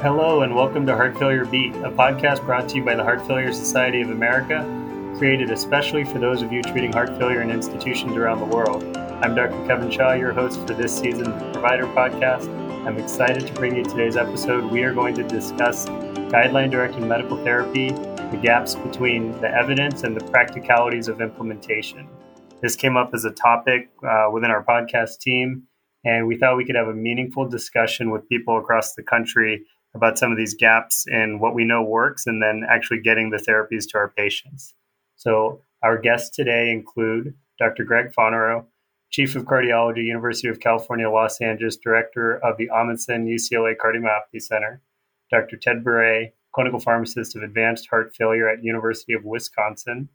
Hello, and welcome to Heart Failure Beat, a podcast brought to you by the Heart Failure Society of America, created especially for those of you treating heart failure in institutions around the world. I'm Dr. Kevin Shaw, your host for this season season's Provider Podcast. I'm excited to bring you today's episode. We are going to discuss guideline directed medical therapy, the gaps between the evidence and the practicalities of implementation. This came up as a topic uh, within our podcast team, and we thought we could have a meaningful discussion with people across the country about some of these gaps in what we know works and then actually getting the therapies to our patients. So, our guests today include Dr. Greg Fonarow, Chief of Cardiology, University of California, Los Angeles, Director of the Ahmanson UCLA Cardiomyopathy Center, Dr. Ted Bure, Clinical Pharmacist of Advanced Heart Failure at University of Wisconsin,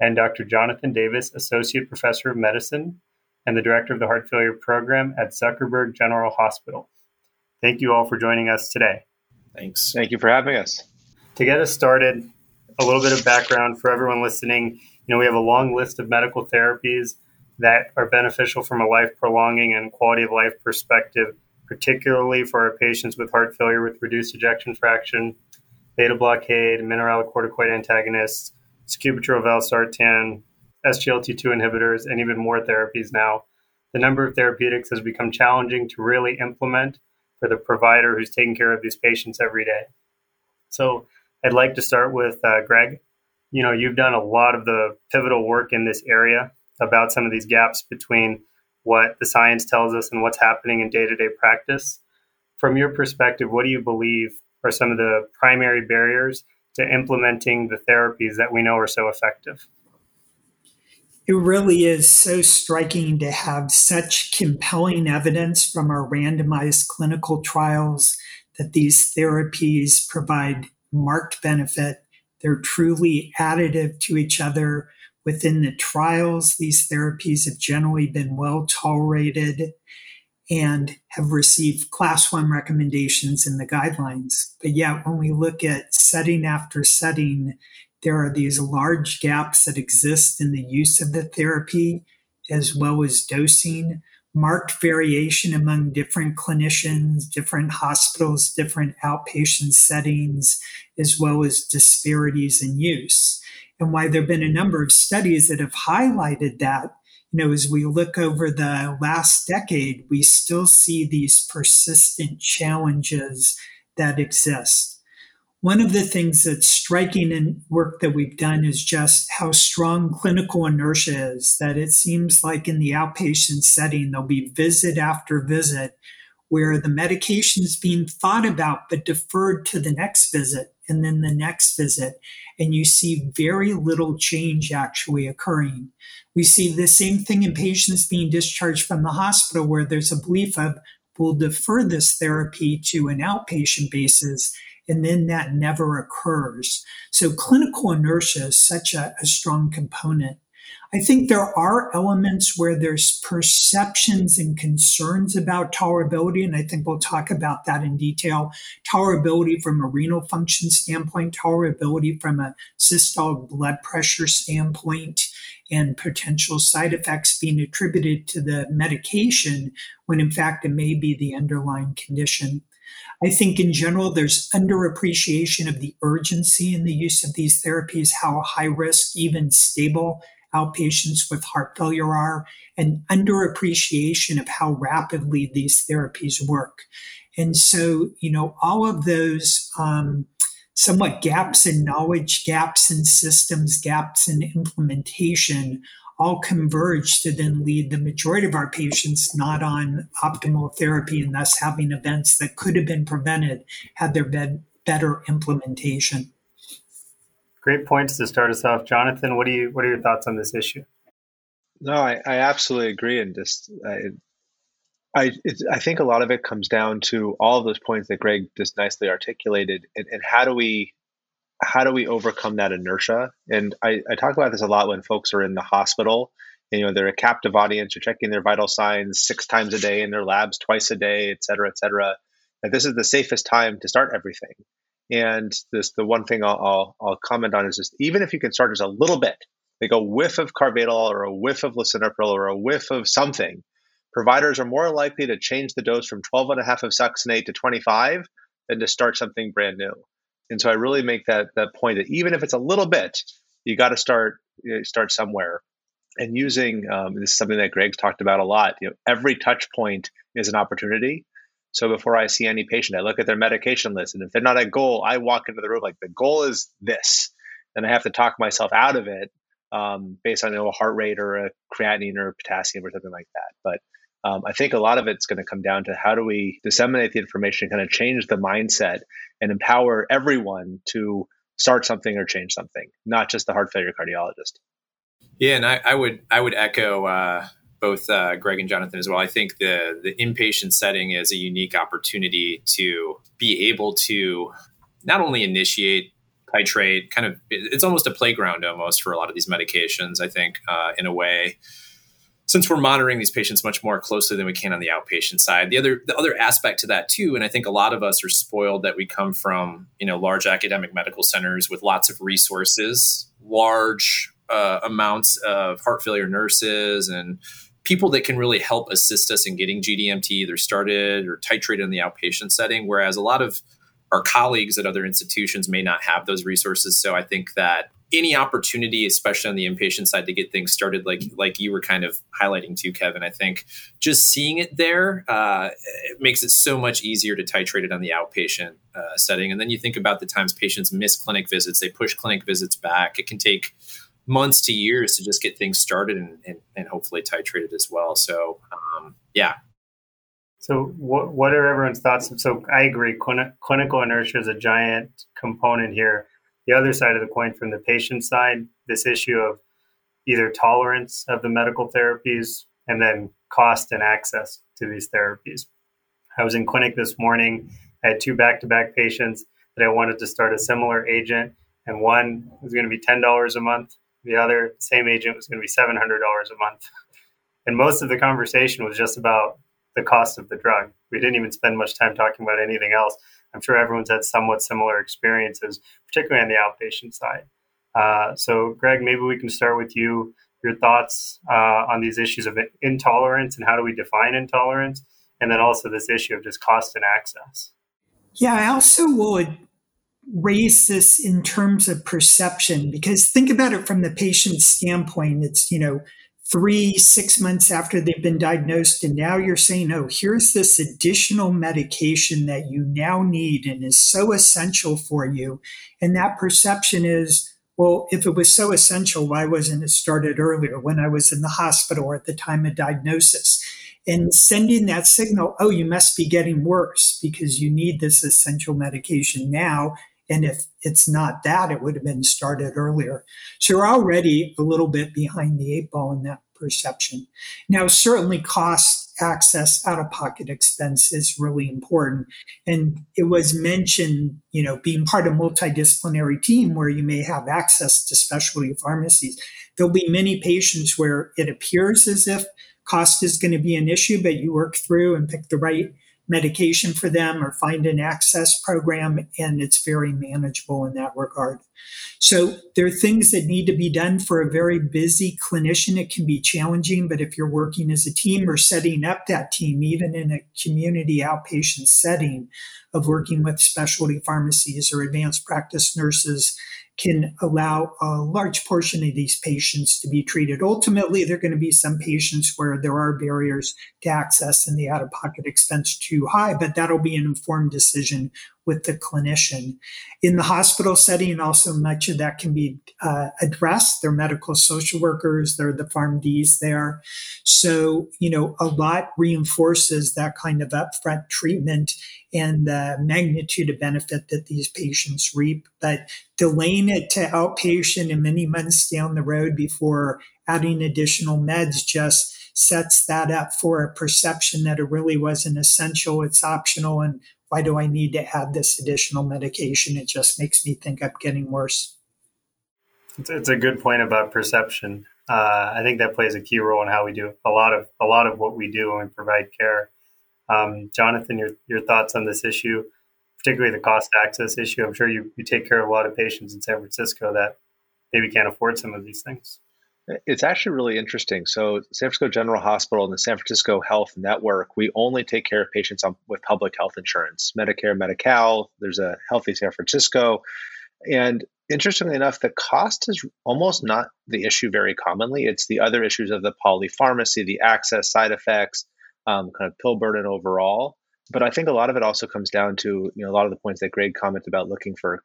and Dr. Jonathan Davis, Associate Professor of Medicine and the Director of the Heart Failure Program at Zuckerberg General Hospital. Thank you all for joining us today. Thanks. Thank you for having us. To get us started, a little bit of background for everyone listening. You know, we have a long list of medical therapies that are beneficial from a life prolonging and quality of life perspective, particularly for our patients with heart failure with reduced ejection fraction, beta blockade, mineralocorticoid antagonists, sacubitril valsartan, SGLT2 inhibitors, and even more therapies now. The number of therapeutics has become challenging to really implement for the provider who's taking care of these patients every day. So I'd like to start with uh, Greg. You know, you've done a lot of the pivotal work in this area about some of these gaps between what the science tells us and what's happening in day to day practice. From your perspective, what do you believe are some of the primary barriers to implementing the therapies that we know are so effective? It really is so striking to have such compelling evidence from our randomized clinical trials that these therapies provide marked benefit. They're truly additive to each other. Within the trials, these therapies have generally been well tolerated and have received class one recommendations in the guidelines. But yet, when we look at setting after setting, there are these large gaps that exist in the use of the therapy as well as dosing, marked variation among different clinicians, different hospitals, different outpatient settings, as well as disparities in use. And why there have been a number of studies that have highlighted that, you know, as we look over the last decade, we still see these persistent challenges that exist. One of the things that's striking in work that we've done is just how strong clinical inertia is, that it seems like in the outpatient setting, there'll be visit after visit where the medication is being thought about but deferred to the next visit and then the next visit. And you see very little change actually occurring. We see the same thing in patients being discharged from the hospital where there's a belief of we'll defer this therapy to an outpatient basis and then that never occurs. So clinical inertia is such a, a strong component. I think there are elements where there's perceptions and concerns about tolerability, and I think we'll talk about that in detail. Tolerability from a renal function standpoint, tolerability from a systolic blood pressure standpoint, and potential side effects being attributed to the medication when in fact it may be the underlying condition. I think in general, there's underappreciation of the urgency in the use of these therapies, how high risk, even stable outpatients with heart failure are, and underappreciation of how rapidly these therapies work. And so, you know, all of those um, somewhat gaps in knowledge, gaps in systems, gaps in implementation all converge to then lead the majority of our patients not on optimal therapy and thus having events that could have been prevented had there been better implementation. Great points to start us off, Jonathan. What do you what are your thoughts on this issue? No, I, I absolutely agree, and just I, I, I think a lot of it comes down to all of those points that Greg just nicely articulated, and, and how do we how do we overcome that inertia? And I, I talk about this a lot when folks are in the hospital. And, you know, they're a captive audience. You're checking their vital signs six times a day in their labs, twice a day, et cetera, et cetera. That this is the safest time to start everything. And this, the one thing I'll, I'll, I'll comment on is just even if you can start just a little bit, like a whiff of carvedilol or a whiff of lisinopril or a whiff of something, providers are more likely to change the dose from 12 and a half of succinate to 25 than to start something brand new. And so I really make that that point that even if it's a little bit, you got to start know, start somewhere. And using um, this is something that Greg's talked about a lot. You know, every touch point is an opportunity. So before I see any patient, I look at their medication list, and if they're not at goal, I walk into the room like the goal is this, and I have to talk myself out of it um, based on you know, a heart rate or a creatinine or potassium or something like that. But um, I think a lot of it's going to come down to how do we disseminate the information, kind of change the mindset, and empower everyone to start something or change something, not just the heart failure cardiologist. Yeah, and I, I would I would echo uh, both uh, Greg and Jonathan as well. I think the the inpatient setting is a unique opportunity to be able to not only initiate titrate kind of it's almost a playground almost for a lot of these medications i think uh, in a way since we're monitoring these patients much more closely than we can on the outpatient side the other the other aspect to that too and i think a lot of us are spoiled that we come from you know large academic medical centers with lots of resources large uh, amounts of heart failure nurses and people that can really help assist us in getting gdmt either started or titrated in the outpatient setting whereas a lot of our colleagues at other institutions may not have those resources. So I think that any opportunity, especially on the inpatient side, to get things started, like like you were kind of highlighting too, Kevin. I think just seeing it there uh, it makes it so much easier to titrate it on the outpatient uh, setting. And then you think about the times patients miss clinic visits; they push clinic visits back. It can take months to years to just get things started and, and, and hopefully titrated as well. So um, yeah, so, what what are everyone's thoughts? So, I agree. clinical inertia is a giant component here. The other side of the coin, from the patient side, this issue of either tolerance of the medical therapies and then cost and access to these therapies. I was in clinic this morning. I had two back to back patients that I wanted to start a similar agent, and one was going to be ten dollars a month. The other same agent was going to be seven hundred dollars a month. And most of the conversation was just about the cost of the drug. We didn't even spend much time talking about anything else. I'm sure everyone's had somewhat similar experiences, particularly on the outpatient side. Uh, so, Greg, maybe we can start with you. Your thoughts uh, on these issues of intolerance and how do we define intolerance, and then also this issue of just cost and access. Yeah, I also would raise this in terms of perception because think about it from the patient's standpoint. It's you know three, six months after they've been diagnosed. And now you're saying, oh, here's this additional medication that you now need and is so essential for you. And that perception is, well, if it was so essential, why wasn't it started earlier when I was in the hospital or at the time of diagnosis? And sending that signal, oh, you must be getting worse because you need this essential medication now. And if it's not that, it would have been started earlier. So we're already a little bit behind the eight ball in that perception. Now, certainly cost, access, out of pocket expense is really important. And it was mentioned, you know, being part of a multidisciplinary team where you may have access to specialty pharmacies. There'll be many patients where it appears as if cost is going to be an issue, but you work through and pick the right medication for them or find an access program, and it's very manageable in that regard. So there are things that need to be done for a very busy clinician. It can be challenging, but if you're working as a team or setting up that team, even in a community outpatient setting of working with specialty pharmacies or advanced practice nurses, can allow a large portion of these patients to be treated. Ultimately, there are going to be some patients where there are barriers to access and the out of pocket expense too high, but that'll be an informed decision with the clinician. In the hospital setting, also much of that can be uh, addressed. They're medical social workers, they're the PharmDs there. So, you know, a lot reinforces that kind of upfront treatment and the magnitude of benefit that these patients reap. But delaying it to outpatient and many months down the road before adding additional meds just sets that up for a perception that it really wasn't essential, it's optional, and why do I need to add this additional medication? It just makes me think I'm getting worse. It's, a good point about perception. Uh, I think that plays a key role in how we do a lot of a lot of what we do when we provide care. Um, Jonathan, your your thoughts on this issue, particularly the cost access issue. I'm sure you, you take care of a lot of patients in San Francisco that maybe can't afford some of these things. It's actually really interesting. So, San Francisco General Hospital and the San Francisco Health Network, we only take care of patients on, with public health insurance, Medicare, Medi-Cal. There's a Healthy San Francisco, and interestingly enough, the cost is almost not the issue very commonly. It's the other issues of the polypharmacy, the access, side effects, um, kind of pill burden overall. But I think a lot of it also comes down to you know a lot of the points that Greg commented about looking for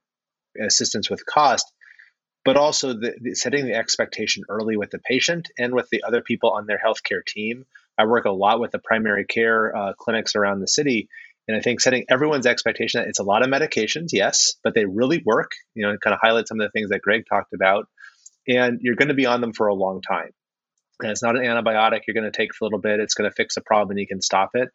assistance with cost but also the, the, setting the expectation early with the patient and with the other people on their healthcare team. I work a lot with the primary care uh, clinics around the city, and I think setting everyone's expectation that it's a lot of medications, yes, but they really work. You know, kind of highlight some of the things that Greg talked about, and you're going to be on them for a long time. And it's not an antibiotic you're going to take for a little bit. It's going to fix a problem and you can stop it.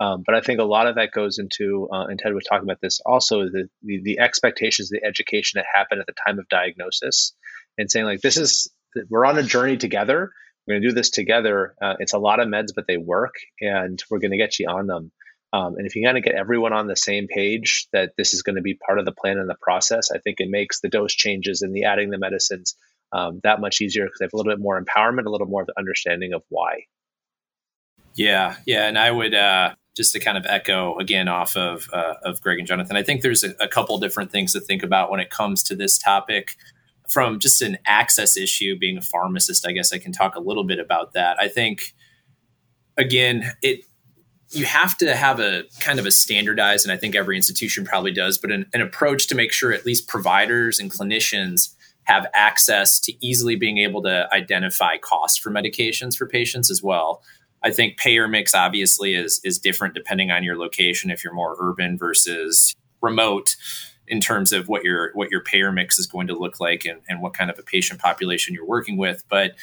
Um, but I think a lot of that goes into, uh, and Ted was talking about this also, the, the, the expectations, the education that happened at the time of diagnosis, and saying like, this is we're on a journey together. We're going to do this together. Uh, it's a lot of meds, but they work, and we're going to get you on them. Um, and if you kind of get everyone on the same page that this is going to be part of the plan and the process, I think it makes the dose changes and the adding the medicines um, that much easier because they have a little bit more empowerment, a little more of the understanding of why. Yeah, yeah, and I would uh, just to kind of echo again off of uh, of Greg and Jonathan, I think there's a, a couple different things to think about when it comes to this topic. From just an access issue, being a pharmacist, I guess I can talk a little bit about that. I think again, it you have to have a kind of a standardized, and I think every institution probably does, but an, an approach to make sure at least providers and clinicians have access to easily being able to identify costs for medications for patients as well. I think payer mix obviously is is different depending on your location. If you're more urban versus remote, in terms of what your what your payer mix is going to look like and, and what kind of a patient population you're working with, but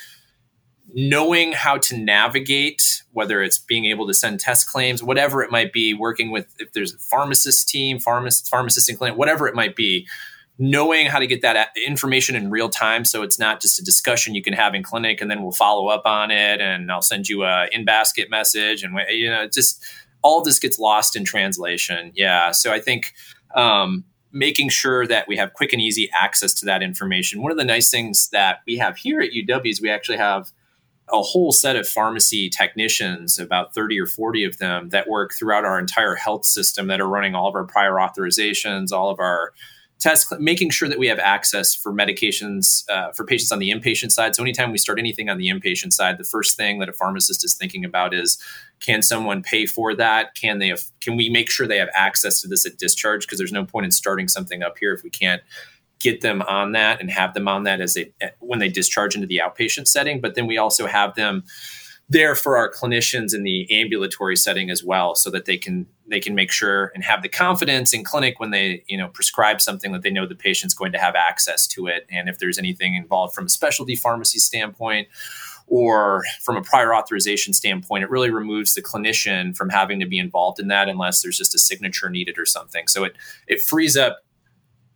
knowing how to navigate whether it's being able to send test claims whatever it might be working with if there's a pharmacist team pharmacist pharmacist and clinic whatever it might be knowing how to get that information in real time so it's not just a discussion you can have in clinic and then we'll follow up on it and i'll send you a in basket message and you know just all this gets lost in translation. Yeah so i think um, making sure that we have quick and easy access to that information. One of the nice things that we have here at uw is we actually have a whole set of pharmacy technicians, about 30 or 40 of them, that work throughout our entire health system that are running all of our prior authorizations, all of our test making sure that we have access for medications uh, for patients on the inpatient side. So anytime we start anything on the inpatient side the first thing that a pharmacist is thinking about is can someone pay for that? Can they can we make sure they have access to this at discharge? Because there's no point in starting something up here if we can't get them on that and have them on that as they when they discharge into the outpatient setting. But then we also have them there for our clinicians in the ambulatory setting as well so that they can they can make sure and have the confidence in clinic when they you know prescribe something that they know the patient's going to have access to it. And if there's anything involved from a specialty pharmacy standpoint or from a prior authorization standpoint it really removes the clinician from having to be involved in that unless there's just a signature needed or something. So it it frees up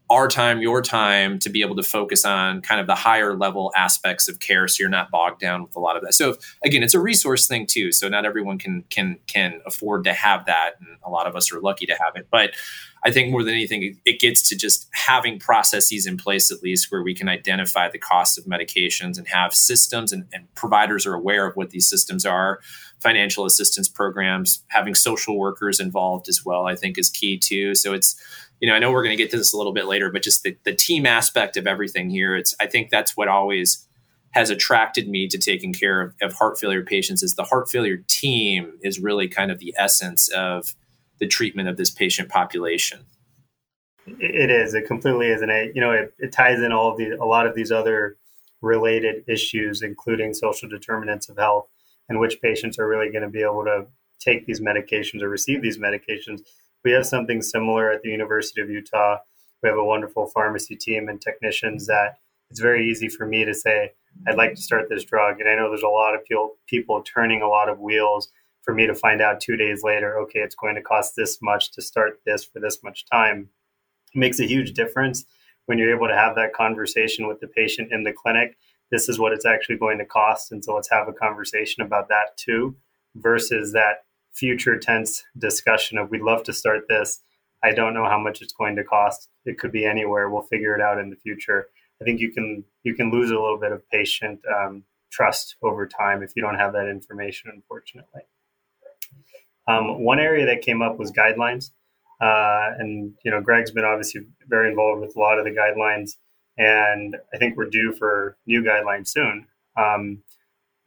our time, your time to be able to focus on kind of the higher level aspects of care so you're not bogged down with a lot of that. So again, it's a resource thing too. So not everyone can can can afford to have that and a lot of us are lucky to have it. But I think more than anything it gets to just having processes in place at least where we can identify the costs of medications and have systems and, and providers are aware of what these systems are financial assistance programs having social workers involved as well i think is key too so it's you know, I know we're going to get to this a little bit later, but just the, the team aspect of everything here, it's, I think that's what always has attracted me to taking care of, of heart failure patients is the heart failure team is really kind of the essence of the treatment of this patient population. It is. It completely is, and it, you know, it, it ties in all of the a lot of these other related issues, including social determinants of health, and which patients are really going to be able to take these medications or receive these medications we have something similar at the University of Utah. We have a wonderful pharmacy team and technicians mm-hmm. that it's very easy for me to say, I'd like to start this drug. And I know there's a lot of people, people turning a lot of wheels for me to find out two days later, okay, it's going to cost this much to start this for this much time. It makes a huge difference when you're able to have that conversation with the patient in the clinic. This is what it's actually going to cost. And so let's have a conversation about that too, versus that future tense discussion of we'd love to start this. I don't know how much it's going to cost. It could be anywhere. We'll figure it out in the future. I think you can you can lose a little bit of patient um, trust over time if you don't have that information. Unfortunately, um, one area that came up was guidelines, uh, and you know Greg's been obviously very involved with a lot of the guidelines, and I think we're due for new guidelines soon. Um,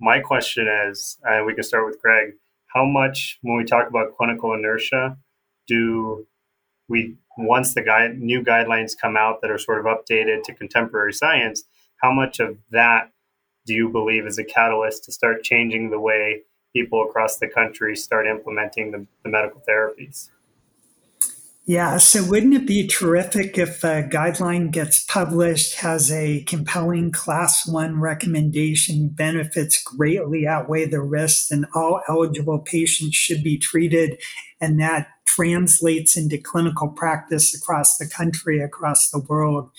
my question is, and we can start with Greg. How much, when we talk about clinical inertia, do we once the guide, new guidelines come out that are sort of updated to contemporary science, how much of that do you believe is a catalyst to start changing the way people across the country start implementing the, the medical therapies? Yeah, so wouldn't it be terrific if a guideline gets published, has a compelling class one recommendation, benefits greatly outweigh the risks, and all eligible patients should be treated, and that translates into clinical practice across the country, across the world.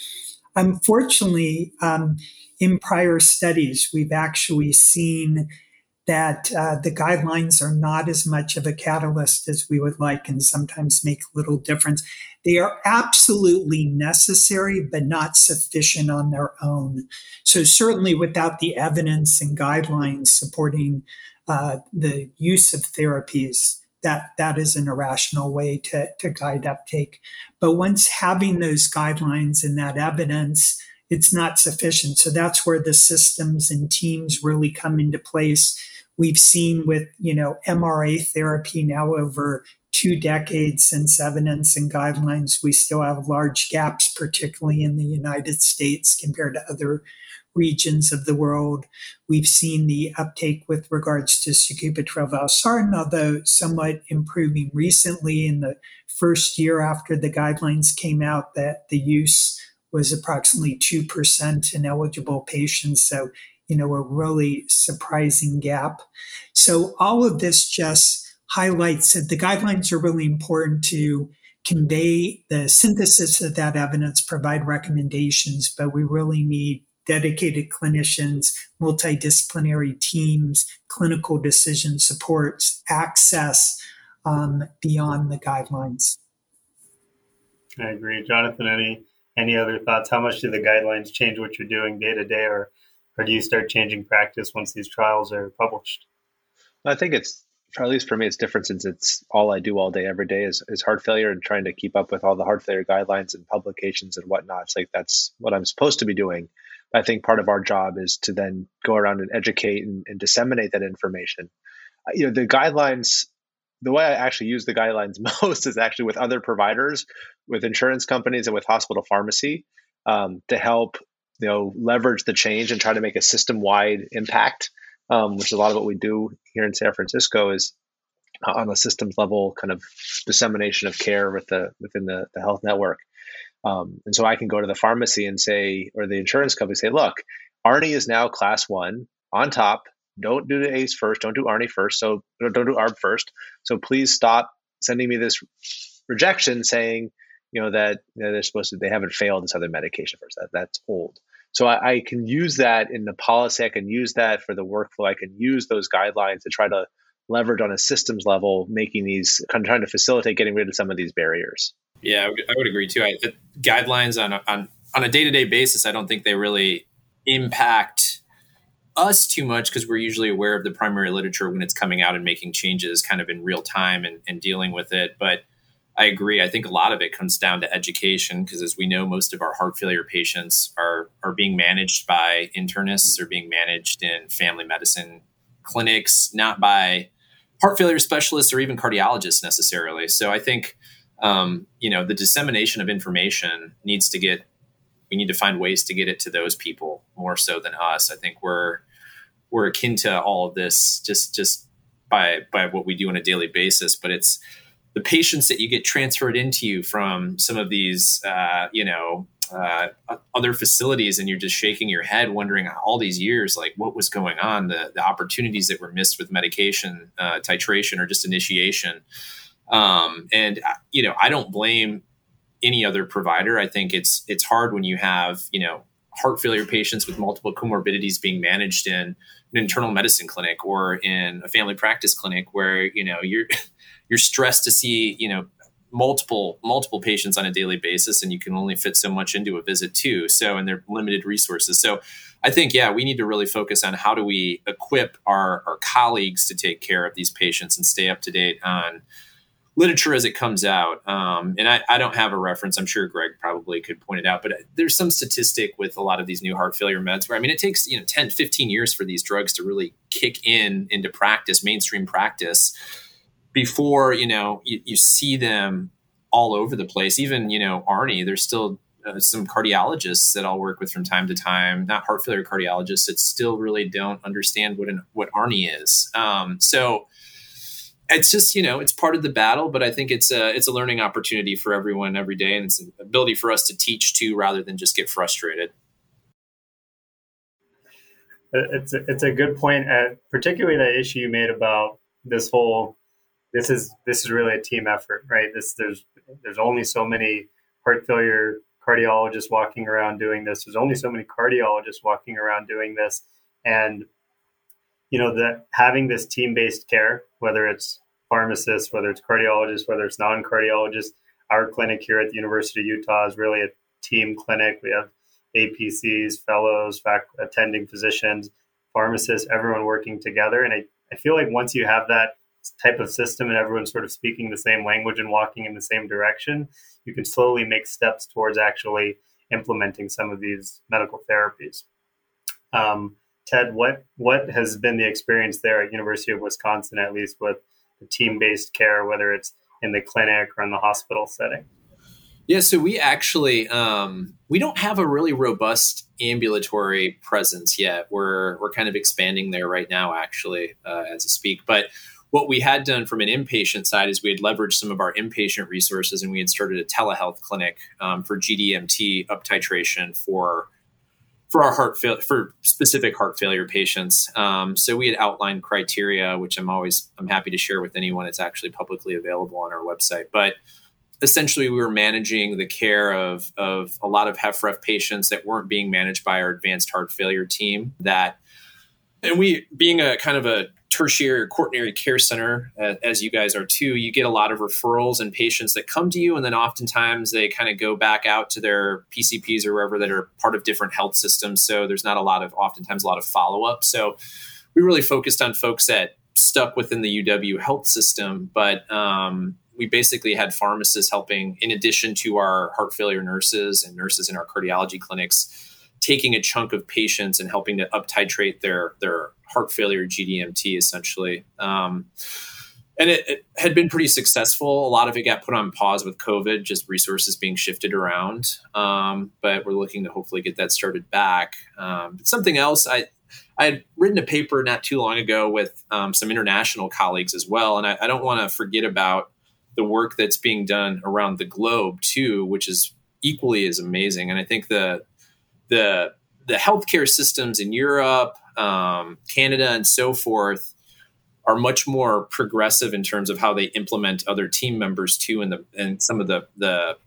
Unfortunately, um, in prior studies, we've actually seen that uh, the guidelines are not as much of a catalyst as we would like and sometimes make little difference. They are absolutely necessary, but not sufficient on their own. So, certainly, without the evidence and guidelines supporting uh, the use of therapies, that that is an irrational way to, to guide uptake. But once having those guidelines and that evidence, it's not sufficient. So that's where the systems and teams really come into place we've seen with you know MRA therapy now over two decades since evidence and guidelines, we still have large gaps, particularly in the United States compared to other regions of the world. We've seen the uptake with regards to sacubitril valsartan, although somewhat improving recently in the first year after the guidelines came out that the use was approximately 2% in eligible patients. So you know, a really surprising gap. So all of this just highlights that the guidelines are really important to convey the synthesis of that evidence, provide recommendations, but we really need dedicated clinicians, multidisciplinary teams, clinical decision supports, access um, beyond the guidelines. I agree. Jonathan, any any other thoughts? How much do the guidelines change what you're doing day to day or or do you start changing practice once these trials are published? I think it's at least for me, it's different since it's all I do all day, every day is, is heart failure and trying to keep up with all the heart failure guidelines and publications and whatnot. It's like that's what I'm supposed to be doing. I think part of our job is to then go around and educate and, and disseminate that information. Uh, you know, the guidelines, the way I actually use the guidelines most is actually with other providers, with insurance companies, and with hospital pharmacy um, to help you know leverage the change and try to make a system wide impact, um, which is a lot of what we do here in San Francisco is uh, on a systems level kind of dissemination of care with the within the, the health network. Um, and so I can go to the pharmacy and say, or the insurance company say, look, ARNI is now class one on top. Don't do the ACE first. Don't do ARNI first. So don't do ARB first. So please stop sending me this rejection saying, you know, that you know, they're supposed to, they haven't failed this other medication first. That that's old. So I, I, can use that in the policy. I can use that for the workflow. I can use those guidelines to try to leverage on a systems level, making these kind of trying to facilitate getting rid of some of these barriers. Yeah, I would, I would agree too. I, guidelines on a, on on a day to day basis, I don't think they really impact us too much because we're usually aware of the primary literature when it's coming out and making changes kind of in real time and, and dealing with it. But I agree. I think a lot of it comes down to education because, as we know, most of our heart failure patients are are being managed by internists or being managed in family medicine clinics, not by heart failure specialists or even cardiologists necessarily. So I think um, you know the dissemination of information needs to get. We need to find ways to get it to those people more so than us. I think we're we're akin to all of this just just by by what we do on a daily basis, but it's the patients that you get transferred into you from some of these, uh, you know, uh, other facilities, and you're just shaking your head, wondering all these years, like what was going on, the the opportunities that were missed with medication uh, titration or just initiation. Um, and uh, you know, I don't blame any other provider. I think it's it's hard when you have you know heart failure patients with multiple comorbidities being managed in an internal medicine clinic or in a family practice clinic where you know you're you're stressed to see, you know, multiple multiple patients on a daily basis and you can only fit so much into a visit too so and they're limited resources. So i think yeah we need to really focus on how do we equip our, our colleagues to take care of these patients and stay up to date on literature as it comes out. Um, and I, I don't have a reference. I'm sure greg probably could point it out but there's some statistic with a lot of these new heart failure meds where i mean it takes you know 10 15 years for these drugs to really kick in into practice mainstream practice before you know you, you see them all over the place. Even you know ARNI, there's still uh, some cardiologists that I'll work with from time to time, not heart failure cardiologists that still really don't understand what an, what ARNI is. Um, so it's just you know it's part of the battle, but I think it's a it's a learning opportunity for everyone every day, and it's an ability for us to teach too, rather than just get frustrated. It's a, it's a good point, at, particularly that issue you made about this whole this is this is really a team effort, right? This there's there's only so many heart failure cardiologists walking around doing this. There's only so many cardiologists walking around doing this, and you know that having this team based care, whether it's pharmacists, whether it's cardiologists, whether it's non cardiologists, our clinic here at the University of Utah is really a team clinic. We have APCs, fellows, fact, attending physicians, pharmacists, everyone working together. And I, I feel like once you have that type of system and everyone's sort of speaking the same language and walking in the same direction, you can slowly make steps towards actually implementing some of these medical therapies. Um, Ted, what what has been the experience there at University of Wisconsin, at least with the team-based care, whether it's in the clinic or in the hospital setting? Yeah, so we actually um, we don't have a really robust ambulatory presence yet. We're we're kind of expanding there right now, actually, uh, as I speak. But what we had done from an inpatient side is we had leveraged some of our inpatient resources and we had started a telehealth clinic um, for GDMT up titration for for our heart for specific heart failure patients. Um, so we had outlined criteria, which I'm always I'm happy to share with anyone. It's actually publicly available on our website, but essentially we were managing the care of, of a lot of HFrEF patients that weren't being managed by our advanced heart failure team that and we being a kind of a tertiary or quaternary care center, uh, as you guys are too, you get a lot of referrals and patients that come to you, and then oftentimes they kind of go back out to their PCPs or wherever that are part of different health systems. So there's not a lot of, oftentimes, a lot of follow up. So we really focused on folks that stuck within the UW health system, but um, we basically had pharmacists helping, in addition to our heart failure nurses and nurses in our cardiology clinics taking a chunk of patients and helping to up titrate their their heart failure GDMT essentially. Um, and it, it, had been pretty successful. A lot of it got put on pause with COVID, just resources being shifted around. Um, but we're looking to hopefully get that started back. Um, but something else, I I had written a paper not too long ago with um, some international colleagues as well, and I, I don't want to forget about the work that's being done around the globe too, which is equally as amazing. And I think the the the healthcare systems in Europe, um, Canada, and so forth are much more progressive in terms of how they implement other team members too, and the and some of the the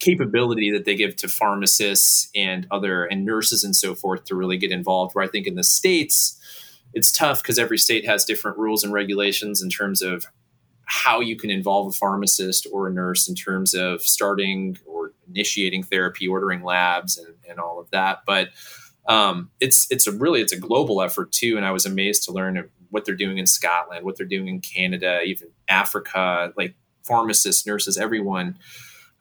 capability that they give to pharmacists and other and nurses and so forth to really get involved. Where I think in the states, it's tough because every state has different rules and regulations in terms of how you can involve a pharmacist or a nurse in terms of starting initiating therapy, ordering labs, and, and all of that. But um, it's it's a really it's a global effort too, and I was amazed to learn what they're doing in Scotland, what they're doing in Canada, even Africa, like pharmacists, nurses, everyone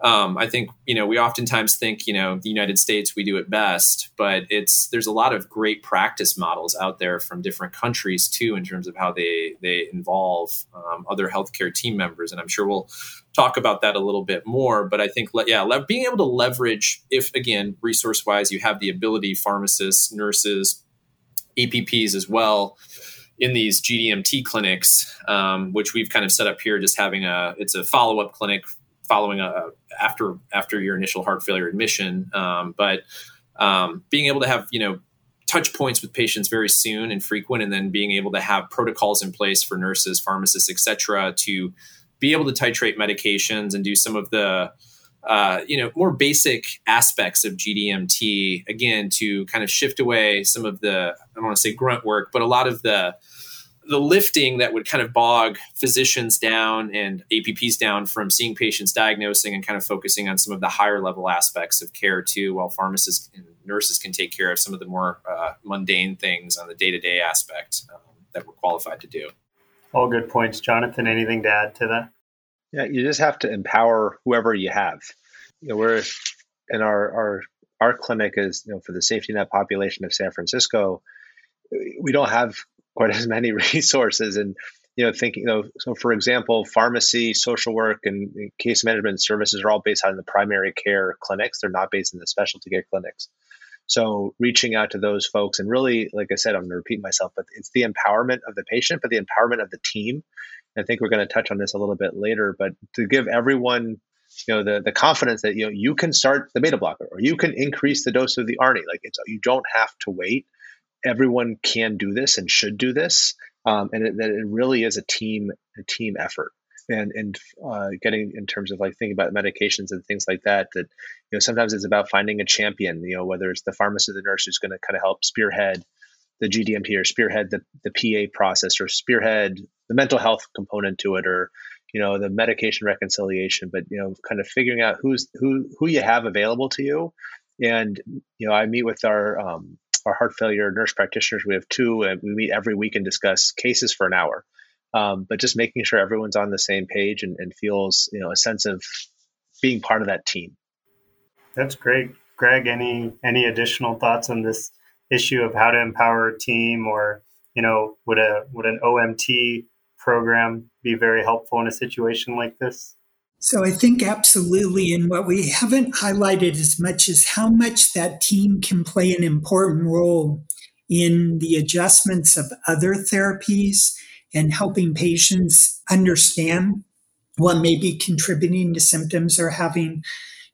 um, I think you know we oftentimes think you know the United States we do it best, but it's there's a lot of great practice models out there from different countries too in terms of how they they involve um, other healthcare team members, and I'm sure we'll talk about that a little bit more. But I think yeah, le- being able to leverage if again resource wise you have the ability, pharmacists, nurses, APPs as well in these GDMT clinics, um, which we've kind of set up here, just having a it's a follow up clinic following a, after after your initial heart failure admission. Um, but um, being able to have you know touch points with patients very soon and frequent, and then being able to have protocols in place for nurses, pharmacists, etc., to be able to titrate medications and do some of the uh, you know more basic aspects of GDMT again to kind of shift away some of the I don't want to say grunt work, but a lot of the the lifting that would kind of bog physicians down and APPs down from seeing patients diagnosing and kind of focusing on some of the higher level aspects of care too, while pharmacists and nurses can take care of some of the more uh, mundane things on the day to day aspect um, that we're qualified to do. All good points. Jonathan, anything to add to that? Yeah, you just have to empower whoever you have. You know, we're in our, our our clinic is you know for the safety net population of San Francisco, we don't have quite as many resources and you know thinking you know so for example pharmacy social work and case management services are all based out in the primary care clinics they're not based in the specialty care clinics so reaching out to those folks and really like i said i'm going to repeat myself but it's the empowerment of the patient but the empowerment of the team i think we're going to touch on this a little bit later but to give everyone you know the the confidence that you know you can start the beta blocker or you can increase the dose of the ARNI. Like it's you don't have to wait. Everyone can do this and should do this, um, and it, that it really is a team a team effort. And and uh, getting in terms of like thinking about medications and things like that. That you know sometimes it's about finding a champion. You know whether it's the pharmacist, or the nurse who's going to kind of help spearhead the GDMT or spearhead the, the PA process or spearhead the mental health component to it or you know the medication reconciliation but you know kind of figuring out who's who who you have available to you and you know i meet with our um, our heart failure nurse practitioners we have two and we meet every week and discuss cases for an hour. Um, but just making sure everyone's on the same page and, and feels you know a sense of being part of that team. That's great. Greg any any additional thoughts on this issue of how to empower a team or you know would a would an omt program be very helpful in a situation like this? So I think absolutely. And what we haven't highlighted as much is how much that team can play an important role in the adjustments of other therapies and helping patients understand what may be contributing to symptoms or having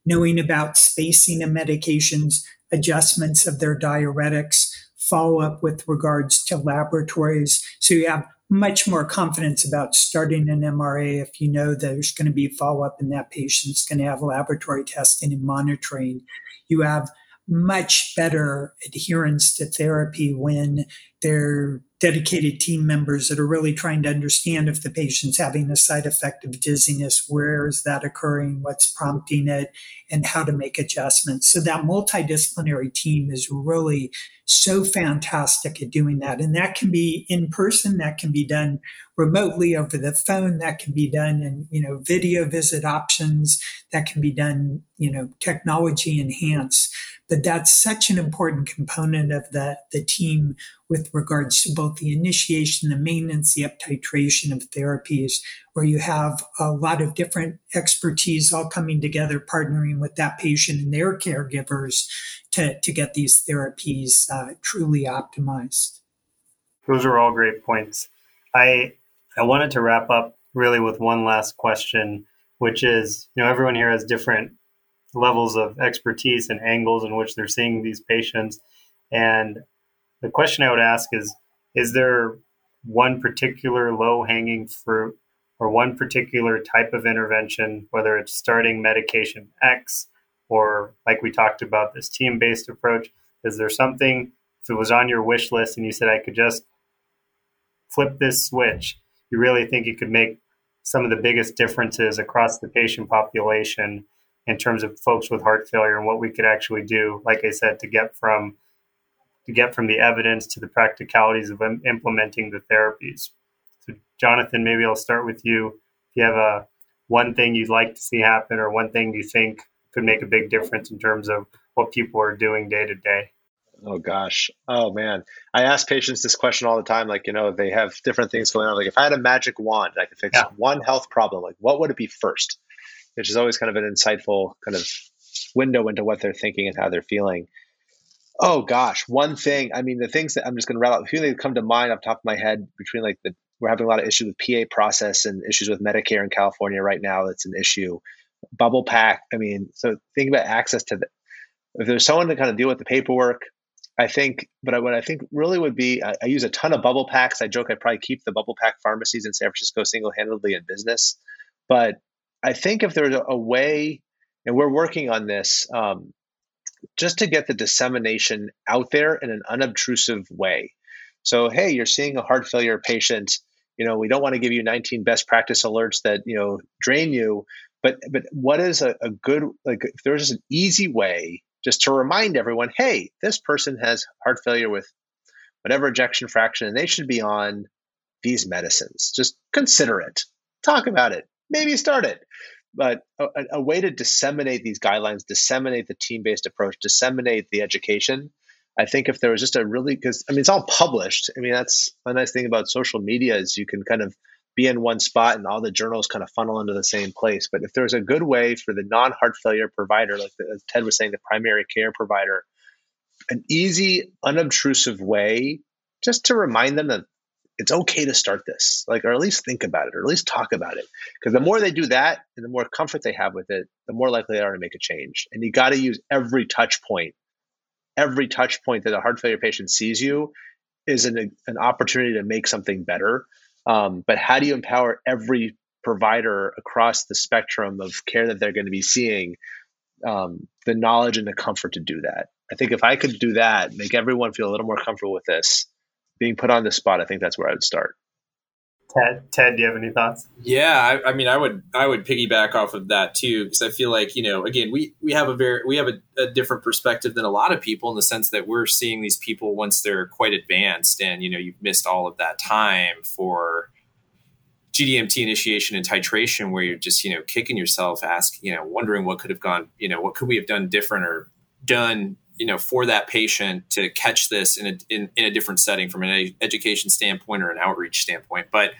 knowing about spacing of medications, adjustments of their diuretics, follow up with regards to laboratories. So you have much more confidence about starting an MRA if you know there's going to be follow up and that patient's going to have laboratory testing and monitoring. You have much better adherence to therapy when they're dedicated team members that are really trying to understand if the patient's having a side effect of dizziness, where is that occurring, what's prompting it, and how to make adjustments. So that multidisciplinary team is really so fantastic at doing that. And that can be in person, that can be done remotely over the phone, that can be done in, you know, video visit options, that can be done, you know, technology enhanced. But that's such an important component of the, the team with regards to both the initiation, the maintenance, the uptitration of therapies, where you have a lot of different expertise all coming together, partnering with that patient and their caregivers to, to get these therapies uh, truly optimized. Those are all great points. I I wanted to wrap up really with one last question, which is, you know, everyone here has different levels of expertise and angles in which they're seeing these patients. And the question I would ask is Is there one particular low hanging fruit or one particular type of intervention, whether it's starting medication X or like we talked about, this team based approach? Is there something, if it was on your wish list and you said, I could just flip this switch, you really think it could make some of the biggest differences across the patient population in terms of folks with heart failure and what we could actually do, like I said, to get from to get from the evidence to the practicalities of implementing the therapies. So, Jonathan, maybe I'll start with you. If you have a one thing you'd like to see happen, or one thing you think could make a big difference in terms of what people are doing day to day. Oh gosh. Oh man. I ask patients this question all the time. Like, you know, they have different things going on. Like if I had a magic wand, I could fix yeah. one health problem. Like what would it be first? Which is always kind of an insightful kind of window into what they're thinking and how they're feeling. Oh gosh, one thing. I mean, the things that I'm just going to rattle. A few things that come to mind off top of my head between like the we're having a lot of issues with PA process and issues with Medicare in California right now. That's an issue. Bubble pack. I mean, so think about access to the. If there's someone to kind of deal with the paperwork, I think. But what I think really would be, I, I use a ton of bubble packs. I joke I probably keep the bubble pack pharmacies in San Francisco single handedly in business. But I think if there's a, a way, and we're working on this, um, just to get the dissemination out there in an unobtrusive way. So, hey, you're seeing a heart failure patient. You know, we don't want to give you 19 best practice alerts that you know drain you, but but what is a, a good like? If there's an easy way just to remind everyone, hey, this person has heart failure with whatever ejection fraction, and they should be on these medicines. Just consider it, talk about it, maybe start it. But a, a way to disseminate these guidelines, disseminate the team based approach, disseminate the education. I think if there was just a really, because I mean, it's all published. I mean, that's a nice thing about social media is you can kind of be in one spot and all the journals kind of funnel into the same place. But if there's a good way for the non heart failure provider, like the, as Ted was saying, the primary care provider, an easy, unobtrusive way just to remind them that it's okay to start this, like, or at least think about it, or at least talk about it. Because the more they do that and the more comfort they have with it, the more likely they are to make a change. And you got to use every touch point. Every touch point that a heart failure patient sees you is an, an opportunity to make something better. Um, but how do you empower every provider across the spectrum of care that they're going to be seeing um, the knowledge and the comfort to do that? I think if I could do that, make everyone feel a little more comfortable with this, being put on the spot, I think that's where I would start. Ted, Ted, do you have any thoughts? Yeah, I, I mean, I would, I would piggyback off of that too, because I feel like you know, again, we we have a very, we have a, a, different perspective than a lot of people in the sense that we're seeing these people once they're quite advanced, and you know, you've missed all of that time for GDMT initiation and titration, where you're just you know kicking yourself, ask, you know, wondering what could have gone, you know, what could we have done different or done you know for that patient to catch this in a in, in a different setting from an education standpoint or an outreach standpoint. But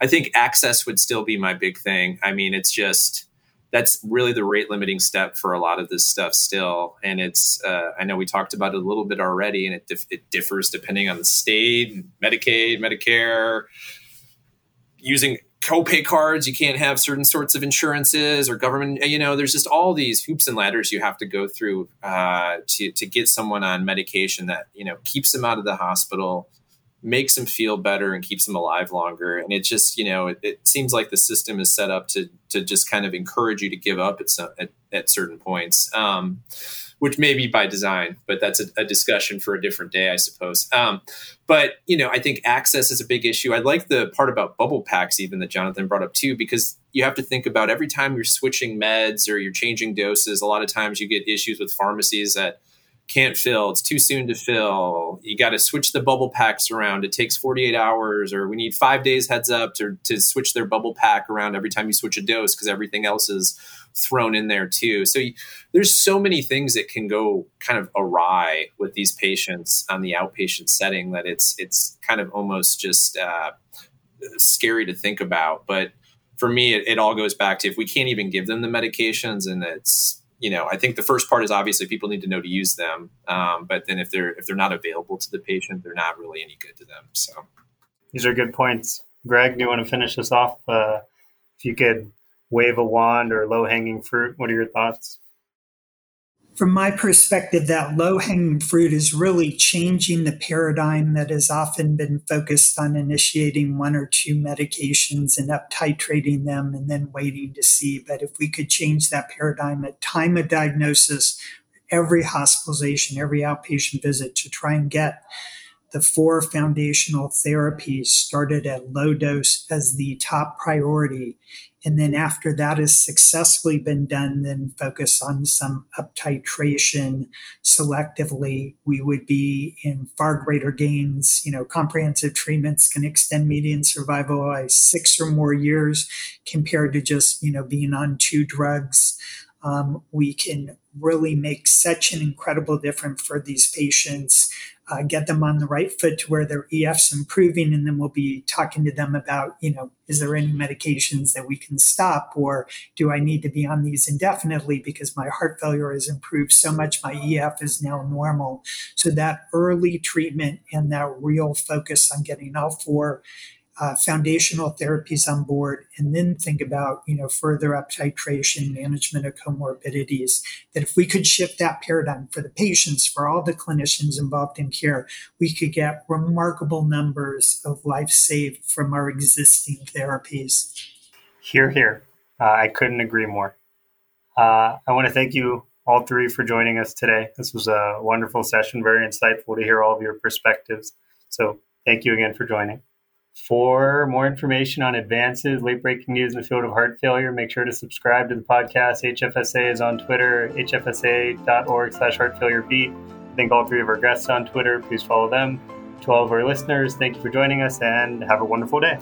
i think access would still be my big thing. I mean it's just that's really the rate limiting step for a lot of this stuff still. And it's uh, i know we talked about it a little bit already and it, dif- it differs depending on the state medicaid medicare using copay cards you can't have certain sorts of insurances or government you know there's just all these hoops and ladders you have to go through uh, to, to get someone on medication that you know keeps them out of the hospital makes them feel better and keeps them alive longer. And it just you know it, it seems like the system is set up to to just kind of encourage you to give up at some at, at certain points. Um, which may be by design, but that's a, a discussion for a different day, I suppose. Um, but you know, I think access is a big issue. I like the part about bubble packs, even that Jonathan brought up too, because you have to think about every time you're switching meds or you're changing doses. A lot of times you get issues with pharmacies that can't fill. It's too soon to fill. You got to switch the bubble packs around. It takes 48 hours, or we need five days heads up to, to switch their bubble pack around every time you switch a dose because everything else is thrown in there too. So you, there's so many things that can go kind of awry with these patients on the outpatient setting that it's it's kind of almost just uh, scary to think about. But for me, it, it all goes back to if we can't even give them the medications and it's you know, I think the first part is obviously people need to know to use them. Um, but then if they're if they're not available to the patient, they're not really any good to them. So these are good points. Greg, do you want to finish this off? Uh, if you could wave a wand or low hanging fruit, what are your thoughts? From my perspective, that low hanging fruit is really changing the paradigm that has often been focused on initiating one or two medications and up titrating them and then waiting to see. But if we could change that paradigm at time of diagnosis, every hospitalization, every outpatient visit to try and get the four foundational therapies started at low dose as the top priority and then after that has successfully been done, then focus on some up titration selectively. We would be in far greater gains. You know, comprehensive treatments can extend median survival by six or more years compared to just, you know, being on two drugs. Um, we can really make such an incredible difference for these patients uh, get them on the right foot to where their EF's improving, and then we'll be talking to them about, you know, is there any medications that we can stop, or do I need to be on these indefinitely because my heart failure has improved so much, my EF is now normal. So that early treatment and that real focus on getting all four uh, foundational therapies on board and then think about you know further up titration management of comorbidities that if we could shift that paradigm for the patients for all the clinicians involved in care we could get remarkable numbers of life saved from our existing therapies. Here here uh, i couldn't agree more. Uh, i want to thank you all three for joining us today. This was a wonderful session very insightful to hear all of your perspectives. So Thank you again for joining. For more information on advances, late breaking news in the field of heart failure, make sure to subscribe to the podcast. HFSA is on Twitter, hfsa.org slash heart failure beat. Thank all three of our guests on Twitter. Please follow them. To all of our listeners, thank you for joining us and have a wonderful day.